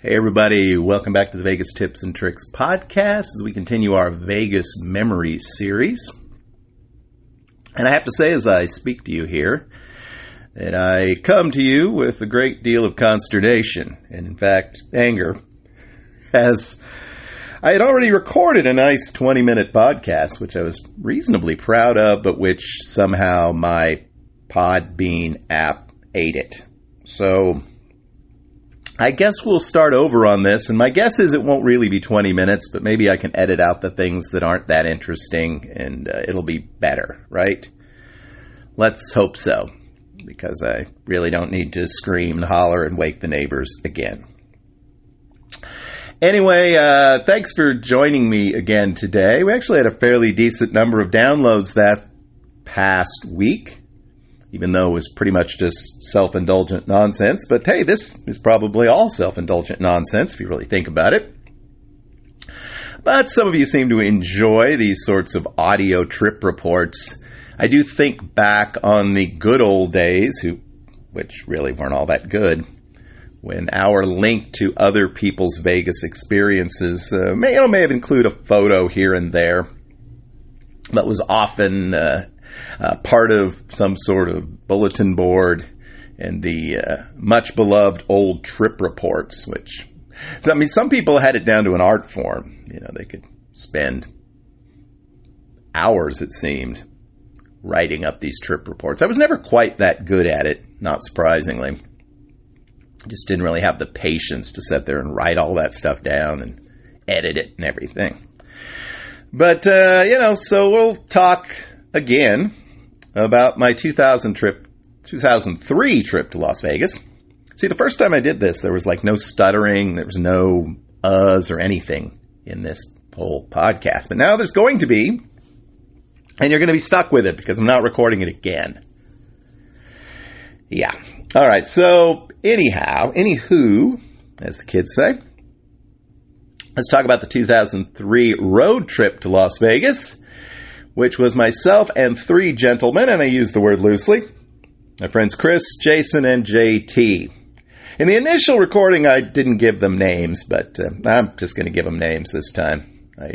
Hey, everybody, welcome back to the Vegas Tips and Tricks podcast as we continue our Vegas Memories series. And I have to say, as I speak to you here, that I come to you with a great deal of consternation, and in fact, anger, as I had already recorded a nice 20 minute podcast, which I was reasonably proud of, but which somehow my Podbean app ate it. So, I guess we'll start over on this, and my guess is it won't really be 20 minutes, but maybe I can edit out the things that aren't that interesting and uh, it'll be better, right? Let's hope so, because I really don't need to scream and holler and wake the neighbors again. Anyway, uh, thanks for joining me again today. We actually had a fairly decent number of downloads that past week even though it was pretty much just self indulgent nonsense. But hey, this is probably all self indulgent nonsense if you really think about it. But some of you seem to enjoy these sorts of audio trip reports. I do think back on the good old days, who, which really weren't all that good, when our link to other people's Vegas experiences uh, may, may have included a photo here and there, but was often uh, uh, part of some sort of bulletin board and the uh, much beloved old trip reports, which so, I mean, some people had it down to an art form. You know, they could spend hours, it seemed, writing up these trip reports. I was never quite that good at it, not surprisingly. Just didn't really have the patience to sit there and write all that stuff down and edit it and everything. But, uh, you know, so we'll talk again about my 2000 trip, 2003 trip to Las Vegas. See, the first time I did this, there was like no stuttering, there was no uhs or anything in this whole podcast. But now there's going to be, and you're going to be stuck with it because I'm not recording it again. Yeah. All right. So, anyhow, anywho, as the kids say, let's talk about the 2003 road trip to Las Vegas which was myself and three gentlemen, and I use the word loosely my friends Chris, Jason, and JT. In the initial recording, I didn't give them names, but uh, I'm just going to give them names this time. I,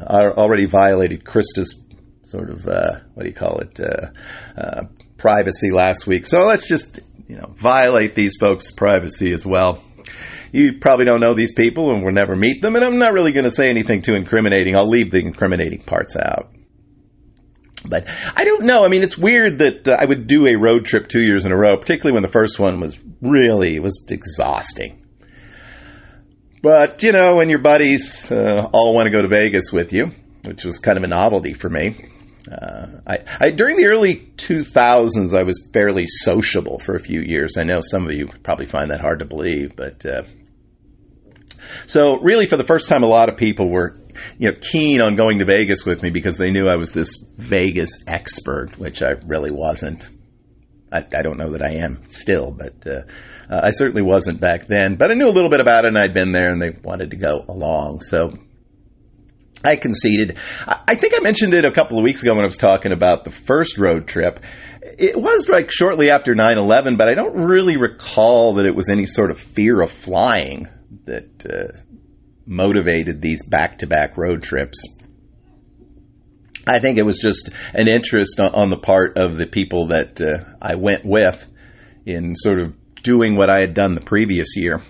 uh, already violated Krista's sort of, uh, what do you call it, uh, uh, privacy last week. So let's just, you know, violate these folks' privacy as well. You probably don't know these people and will never meet them, and I'm not really going to say anything too incriminating. I'll leave the incriminating parts out. But I don't know. I mean, it's weird that uh, I would do a road trip two years in a row, particularly when the first one was really was exhausting. But you know, when your buddies uh, all want to go to Vegas with you, which was kind of a novelty for me. Uh, I, I, during the early 2000s, I was fairly sociable for a few years. I know some of you probably find that hard to believe, but uh, so really, for the first time, a lot of people were you know keen on going to Vegas with me because they knew I was this Vegas expert, which I really wasn't. I, I don't know that I am still, but uh, uh, I certainly wasn't back then. But I knew a little bit about it, and I'd been there, and they wanted to go along. So I conceded. I, I think I mentioned it a couple of weeks ago when I was talking about the first road trip. It was like shortly after 9 11, but I don't really recall that it was any sort of fear of flying that uh, motivated these back to back road trips. I think it was just an interest on the part of the people that uh, I went with in sort of doing what I had done the previous year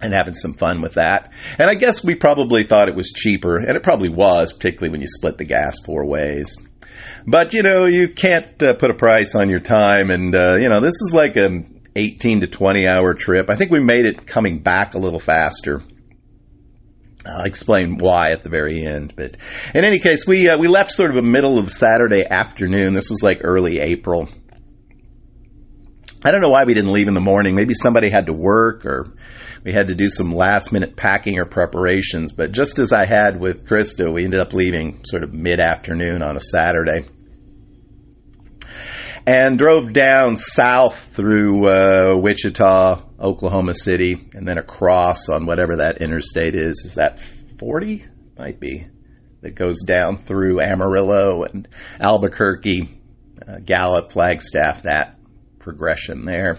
and having some fun with that. And I guess we probably thought it was cheaper, and it probably was, particularly when you split the gas four ways. But you know, you can't uh, put a price on your time, and uh, you know, this is like an 18 to 20 hour trip. I think we made it coming back a little faster. I'll explain why at the very end. But in any case, we uh, we left sort of a middle of Saturday afternoon. This was like early April. I don't know why we didn't leave in the morning. Maybe somebody had to work or we had to do some last minute packing or preparations. But just as I had with Krista, we ended up leaving sort of mid afternoon on a Saturday and drove down south through uh, Wichita, Oklahoma City, and then across on whatever that interstate is. Is that 40? Might be. That goes down through Amarillo and Albuquerque, uh, Gallup, Flagstaff, that progression there.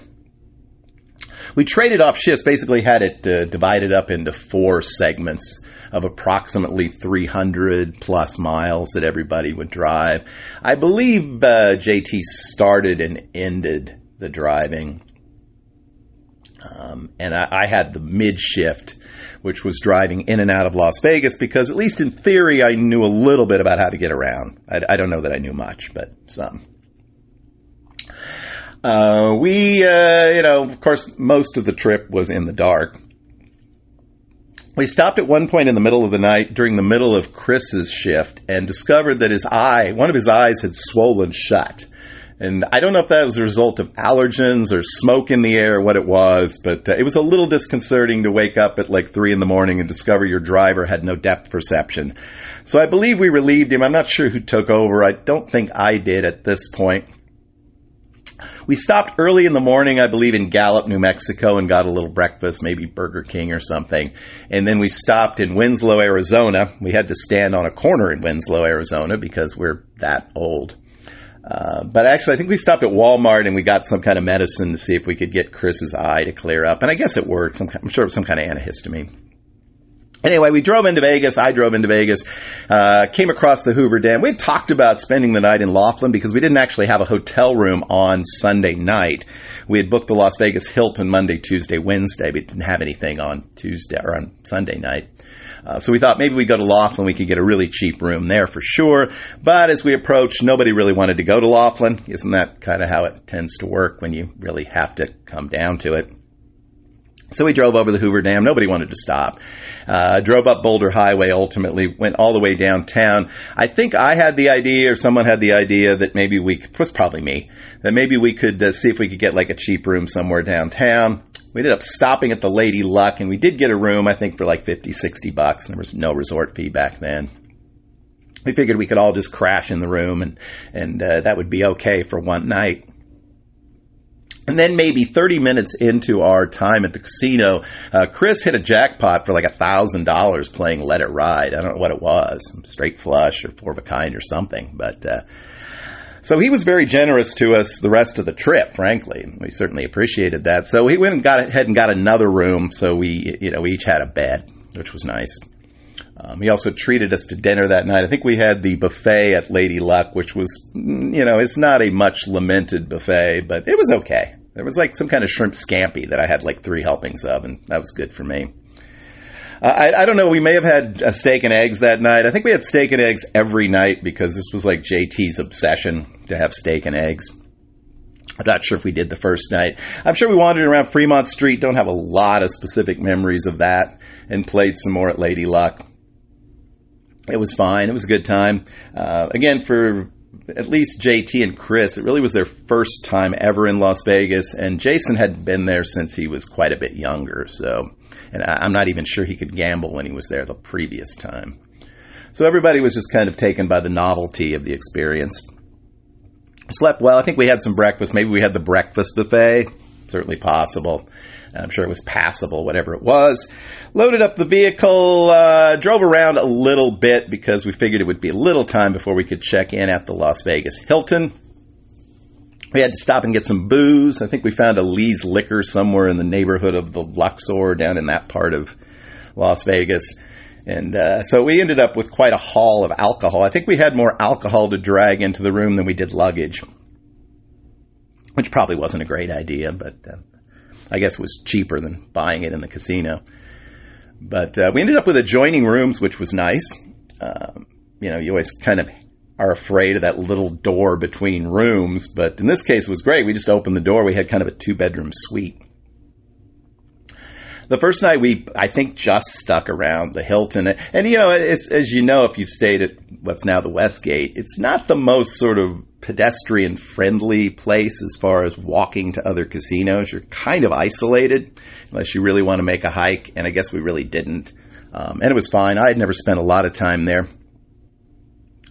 we traded off shifts, basically had it uh, divided up into four segments of approximately 300 plus miles that everybody would drive. I believe uh, JT started and ended the driving. Um, and I, I had the mid shift, which was driving in and out of Las Vegas because, at least in theory, I knew a little bit about how to get around. I, I don't know that I knew much, but some. Uh, we, uh, you know, of course, most of the trip was in the dark. We stopped at one point in the middle of the night during the middle of Chris's shift and discovered that his eye, one of his eyes had swollen shut. And I don't know if that was a result of allergens or smoke in the air or what it was, but uh, it was a little disconcerting to wake up at like three in the morning and discover your driver had no depth perception. So I believe we relieved him. I'm not sure who took over. I don't think I did at this point. We stopped early in the morning, I believe, in Gallup, New Mexico, and got a little breakfast, maybe Burger King or something. And then we stopped in Winslow, Arizona. We had to stand on a corner in Winslow, Arizona, because we're that old. Uh, but actually, I think we stopped at Walmart and we got some kind of medicine to see if we could get Chris's eye to clear up. And I guess it worked. I'm sure it was some kind of antihistamine. Anyway, we drove into Vegas. I drove into Vegas. Uh, came across the Hoover Dam. We had talked about spending the night in Laughlin because we didn't actually have a hotel room on Sunday night. We had booked the Las Vegas Hilton Monday, Tuesday, Wednesday. We didn't have anything on Tuesday or on Sunday night. Uh, so we thought maybe we'd go to Laughlin, we could get a really cheap room there for sure. But as we approached, nobody really wanted to go to Laughlin. Isn't that kind of how it tends to work when you really have to come down to it? So we drove over the Hoover Dam. Nobody wanted to stop. Uh, drove up Boulder Highway. Ultimately, went all the way downtown. I think I had the idea, or someone had the idea that maybe we it was probably me that maybe we could uh, see if we could get like a cheap room somewhere downtown. We ended up stopping at the Lady Luck, and we did get a room. I think for like 50, 60 bucks. And There was no resort fee back then. We figured we could all just crash in the room, and and uh, that would be okay for one night. And then maybe 30 minutes into our time at the casino, uh, Chris hit a jackpot for like a thousand dollars playing Let It Ride. I don't know what it was, straight flush or four of a kind or something. But uh, so he was very generous to us the rest of the trip. Frankly, we certainly appreciated that. So he went and got ahead and got another room. So we, you know, we each had a bed, which was nice. Um, he also treated us to dinner that night. I think we had the buffet at Lady Luck, which was, you know, it's not a much lamented buffet, but it was okay. There was like some kind of shrimp scampi that I had like three helpings of, and that was good for me. Uh, I, I, don't know. We may have had a steak and eggs that night. I think we had steak and eggs every night because this was like JT's obsession to have steak and eggs. I'm not sure if we did the first night. I'm sure we wandered around Fremont Street. Don't have a lot of specific memories of that, and played some more at Lady Luck. It was fine. It was a good time. Uh, again, for at least JT and Chris, it really was their first time ever in Las Vegas, and Jason had been there since he was quite a bit younger. So, and I'm not even sure he could gamble when he was there the previous time. So everybody was just kind of taken by the novelty of the experience. Slept well. I think we had some breakfast. Maybe we had the breakfast buffet. Certainly possible. I'm sure it was passable, whatever it was loaded up the vehicle, uh, drove around a little bit because we figured it would be a little time before we could check in at the Las Vegas Hilton. We had to stop and get some booze. I think we found a Lee's Liquor somewhere in the neighborhood of the Luxor down in that part of Las Vegas. And uh, so we ended up with quite a haul of alcohol. I think we had more alcohol to drag into the room than we did luggage, which probably wasn't a great idea, but uh, I guess was cheaper than buying it in the casino. But uh, we ended up with adjoining rooms, which was nice. Um, you know, you always kind of are afraid of that little door between rooms, but in this case, it was great. We just opened the door. We had kind of a two bedroom suite. The first night we, I think, just stuck around the Hilton, and you know, as you know, if you've stayed at what's now the Westgate, it's not the most sort of pedestrian friendly place as far as walking to other casinos. You're kind of isolated unless you really want to make a hike. And I guess we really didn't. Um, and it was fine. I had never spent a lot of time there.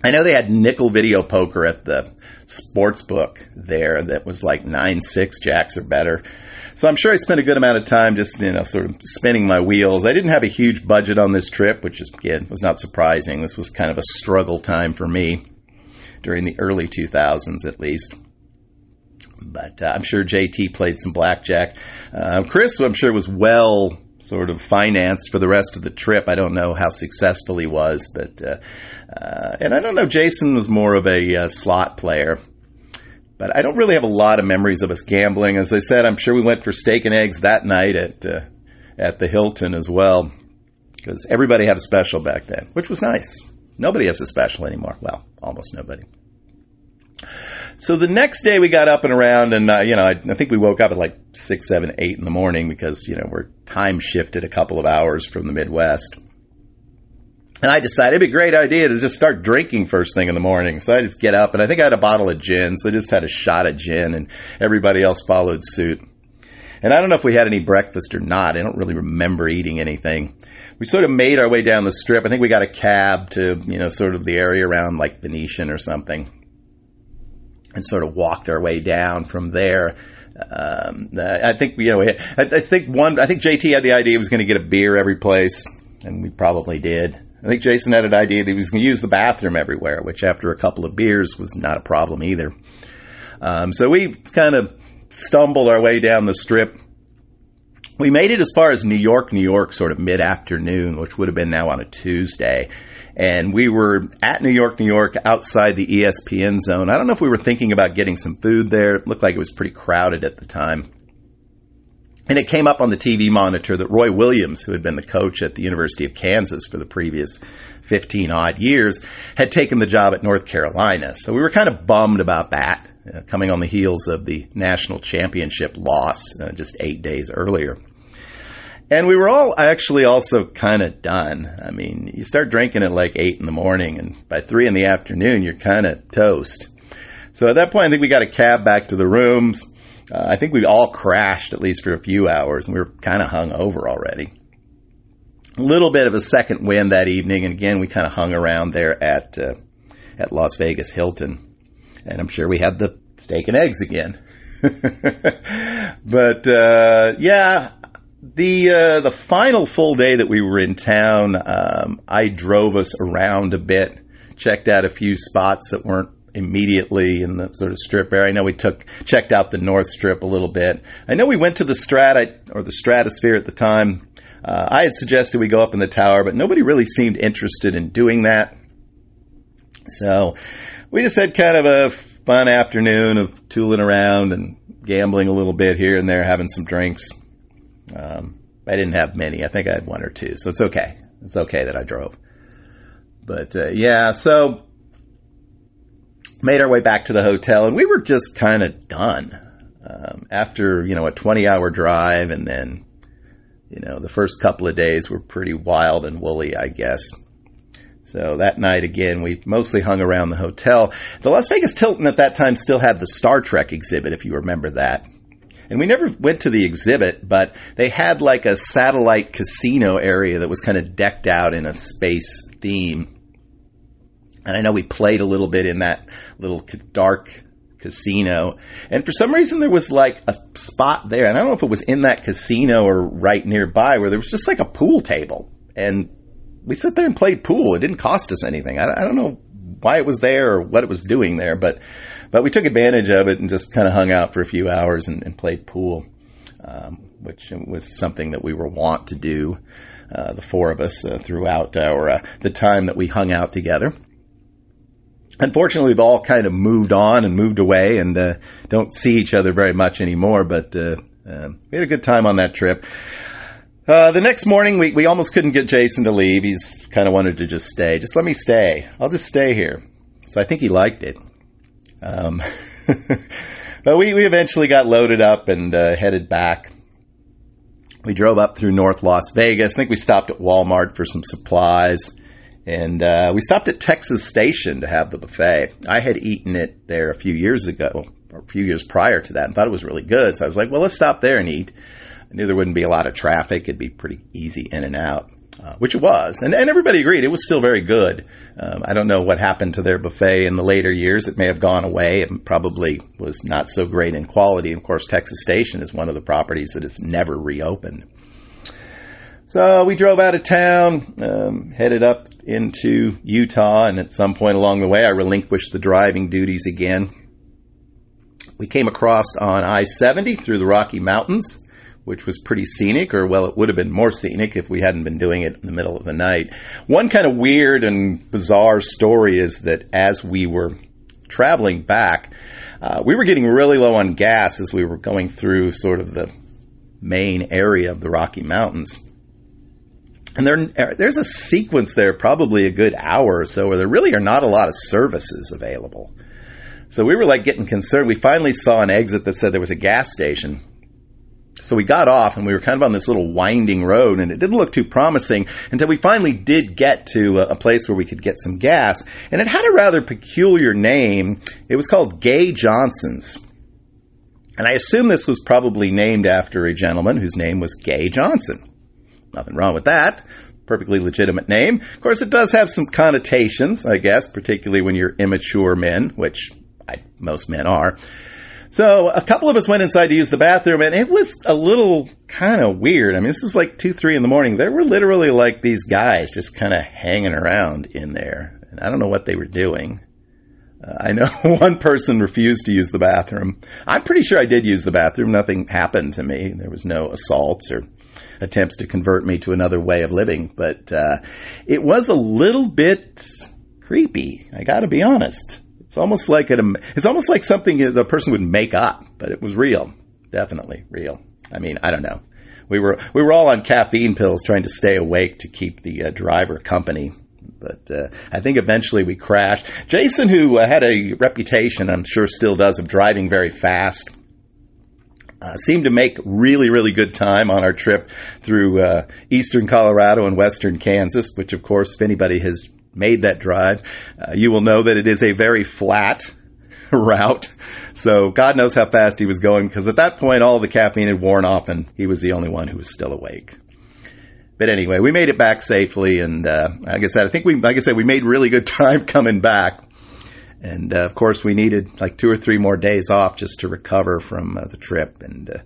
I know they had nickel video poker at the sports book there that was like nine six jacks or better. So I'm sure I spent a good amount of time just you know sort of spinning my wheels. I didn't have a huge budget on this trip, which is again was not surprising. This was kind of a struggle time for me during the early 2000s at least. But uh, I'm sure JT played some blackjack. Uh, Chris, I'm sure, was well sort of financed for the rest of the trip. I don't know how successful he was, but uh, uh, and I don't know. Jason was more of a uh, slot player, but I don't really have a lot of memories of us gambling. As I said, I'm sure we went for steak and eggs that night at uh, at the Hilton as well, because everybody had a special back then, which was nice. Nobody has a special anymore. Well, almost nobody. So the next day we got up and around, and uh, you know, I, I, think we woke up at like six, seven, eight in the morning because you know we're time shifted a couple of hours from the Midwest. And I decided it'd be a great idea to just start drinking first thing in the morning. So I just get up, and I think I had a bottle of gin, so I just had a shot of gin, and everybody else followed suit. And I don't know if we had any breakfast or not. I don't really remember eating anything. We sort of made our way down the strip. I think we got a cab to, you know, sort of the area around like Venetian or something and sort of walked our way down from there. Um, I think you know. I, I, think one. I think JT had the idea he was going to get a beer every place, and we probably did. I think Jason had an idea that he was going to use the bathroom everywhere, which after a couple of beers was not a problem either. Um, so we kind of stumbled our way down the strip. We made it as far as New York, New York, sort of mid afternoon, which would have been now on a Tuesday and we were at New York, New York, outside the ESPN zone. I don't know if we were thinking about getting some food there. It looked like it was pretty crowded at the time. And it came up on the TV monitor that Roy Williams, who had been the coach at the University of Kansas for the previous 15 odd years, had taken the job at North Carolina. So we were kind of bummed about that, uh, coming on the heels of the national championship loss uh, just eight days earlier. And we were all actually also kind of done. I mean, you start drinking at like 8 in the morning, and by 3 in the afternoon, you're kind of toast. So at that point, I think we got a cab back to the rooms. Uh, I think we all crashed at least for a few hours, and we were kind of hung over already. A little bit of a second wind that evening, and again, we kind of hung around there at uh, at Las Vegas Hilton, and I'm sure we had the steak and eggs again. but uh, yeah, the uh, the final full day that we were in town, um, I drove us around a bit, checked out a few spots that weren't immediately in the sort of strip area. I know we took checked out the North Strip a little bit. I know we went to the Strat or the Stratosphere at the time. Uh, I had suggested we go up in the tower, but nobody really seemed interested in doing that. So we just had kind of a fun afternoon of tooling around and gambling a little bit here and there, having some drinks. Um, I didn't have many. I think I had one or two, so it's okay. It's okay that I drove. But uh, yeah, so made our way back to the hotel, and we were just kind of done um, after you know a twenty-hour drive, and then you know the first couple of days were pretty wild and woolly, I guess. So that night again, we mostly hung around the hotel. The Las Vegas Hilton at that time still had the Star Trek exhibit, if you remember that. And we never went to the exhibit, but they had like a satellite casino area that was kind of decked out in a space theme. And I know we played a little bit in that little dark casino. And for some reason, there was like a spot there. And I don't know if it was in that casino or right nearby where there was just like a pool table. And we sat there and played pool. It didn't cost us anything. I, I don't know why it was there or what it was doing there, but but we took advantage of it and just kind of hung out for a few hours and, and played pool, um, which was something that we were wont to do, uh, the four of us, uh, throughout our uh, the time that we hung out together. Unfortunately, we've all kind of moved on and moved away and uh, don't see each other very much anymore. But uh, um, we had a good time on that trip. Uh, the next morning, we, we almost couldn't get Jason to leave. He's kind of wanted to just stay. Just let me stay. I'll just stay here. So I think he liked it. Um, but we, we eventually got loaded up and uh, headed back. We drove up through North Las Vegas. I think we stopped at Walmart for some supplies. And uh, we stopped at Texas Station to have the buffet. I had eaten it there a few years ago, or a few years prior to that, and thought it was really good. So I was like, well, let's stop there and eat. I knew there wouldn't be a lot of traffic. It'd be pretty easy in and out uh, which it was, and, and everybody agreed it was still very good. Um, I don't know what happened to their buffet in the later years. It may have gone away. It probably was not so great in quality. Of course, Texas Station is one of the properties that has never reopened. So we drove out of town, um, headed up into Utah, and at some point along the way, I relinquished the driving duties again. We came across on I 70 through the Rocky Mountains which was pretty scenic, or well, it would have been more scenic if we hadn't been doing it in the middle of the night. One kind of weird and bizarre story is that as we were traveling back, uh, we were getting really low on gas as we were going through sort of the main area of the Rocky Mountains. And there, uh, there's a sequence there, probably a good hour or so, where there really are not a lot of services available. So we were like getting concerned. We finally saw an exit that said there was a gas station. So we got off and we were kind of on this little winding road and it didn't look too promising until we finally did get to a place where we could get some gas. And it had a rather peculiar name. It was called Gay Johnson's. And I assume this was probably named after a gentleman whose name was Gay Johnson. Nothing wrong with that. Perfectly legitimate name. Of course, it does have some connotations, I guess, particularly when you're immature men, which I, most men are. So a couple of us went inside to use the bathroom, and it was a little kind of weird. I mean, this is like two, three in the morning. There were literally like these guys just kind of hanging around in there, and I don't know what they were doing. Uh, I know one person refused to use the bathroom. I'm pretty sure I did use the bathroom. Nothing happened to me. There was no assaults or attempts to convert me to another way of living, but uh, it was a little bit creepy. I got to be honest. It's almost like it, it's almost like something the person would make up, but it was real, definitely real. I mean, I don't know. We were we were all on caffeine pills trying to stay awake to keep the uh, driver company. But uh, I think eventually we crashed. Jason, who uh, had a reputation, I'm sure still does, of driving very fast, uh, seemed to make really, really good time on our trip through uh, eastern Colorado and western Kansas, which, of course, if anybody has made that drive, uh, you will know that it is a very flat route. So God knows how fast he was going because at that point all the caffeine had worn off and he was the only one who was still awake. But anyway, we made it back safely, and uh, like I said, I think we, like I said, we made really good time coming back. And uh, of course, we needed like two or three more days off just to recover from uh, the trip. And uh,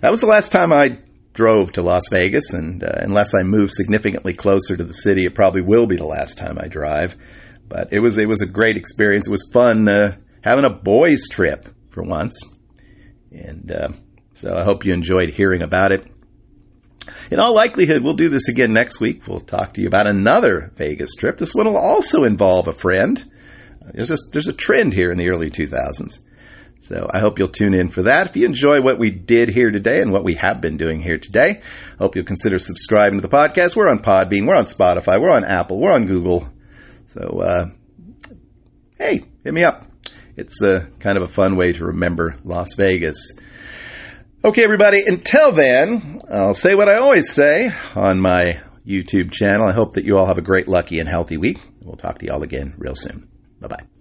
that was the last time I drove to Las Vegas, and uh, unless I move significantly closer to the city, it probably will be the last time I drive. But it was it was a great experience. It was fun uh, having a boys' trip for once, and uh, so I hope you enjoyed hearing about it. In all likelihood, we'll do this again next week. We'll talk to you about another Vegas trip. This one will also involve a friend. There's a, there's a trend here in the early 2000s. So I hope you'll tune in for that. If you enjoy what we did here today and what we have been doing here today, hope you'll consider subscribing to the podcast. We're on Podbean, we're on Spotify, we're on Apple, we're on Google. So, uh, hey, hit me up. It's a kind of a fun way to remember Las Vegas. Okay, everybody, until then, I'll say what I always say on my YouTube channel. I hope that you all have a great, lucky, and healthy week. We'll talk to you all again real soon. Bye bye.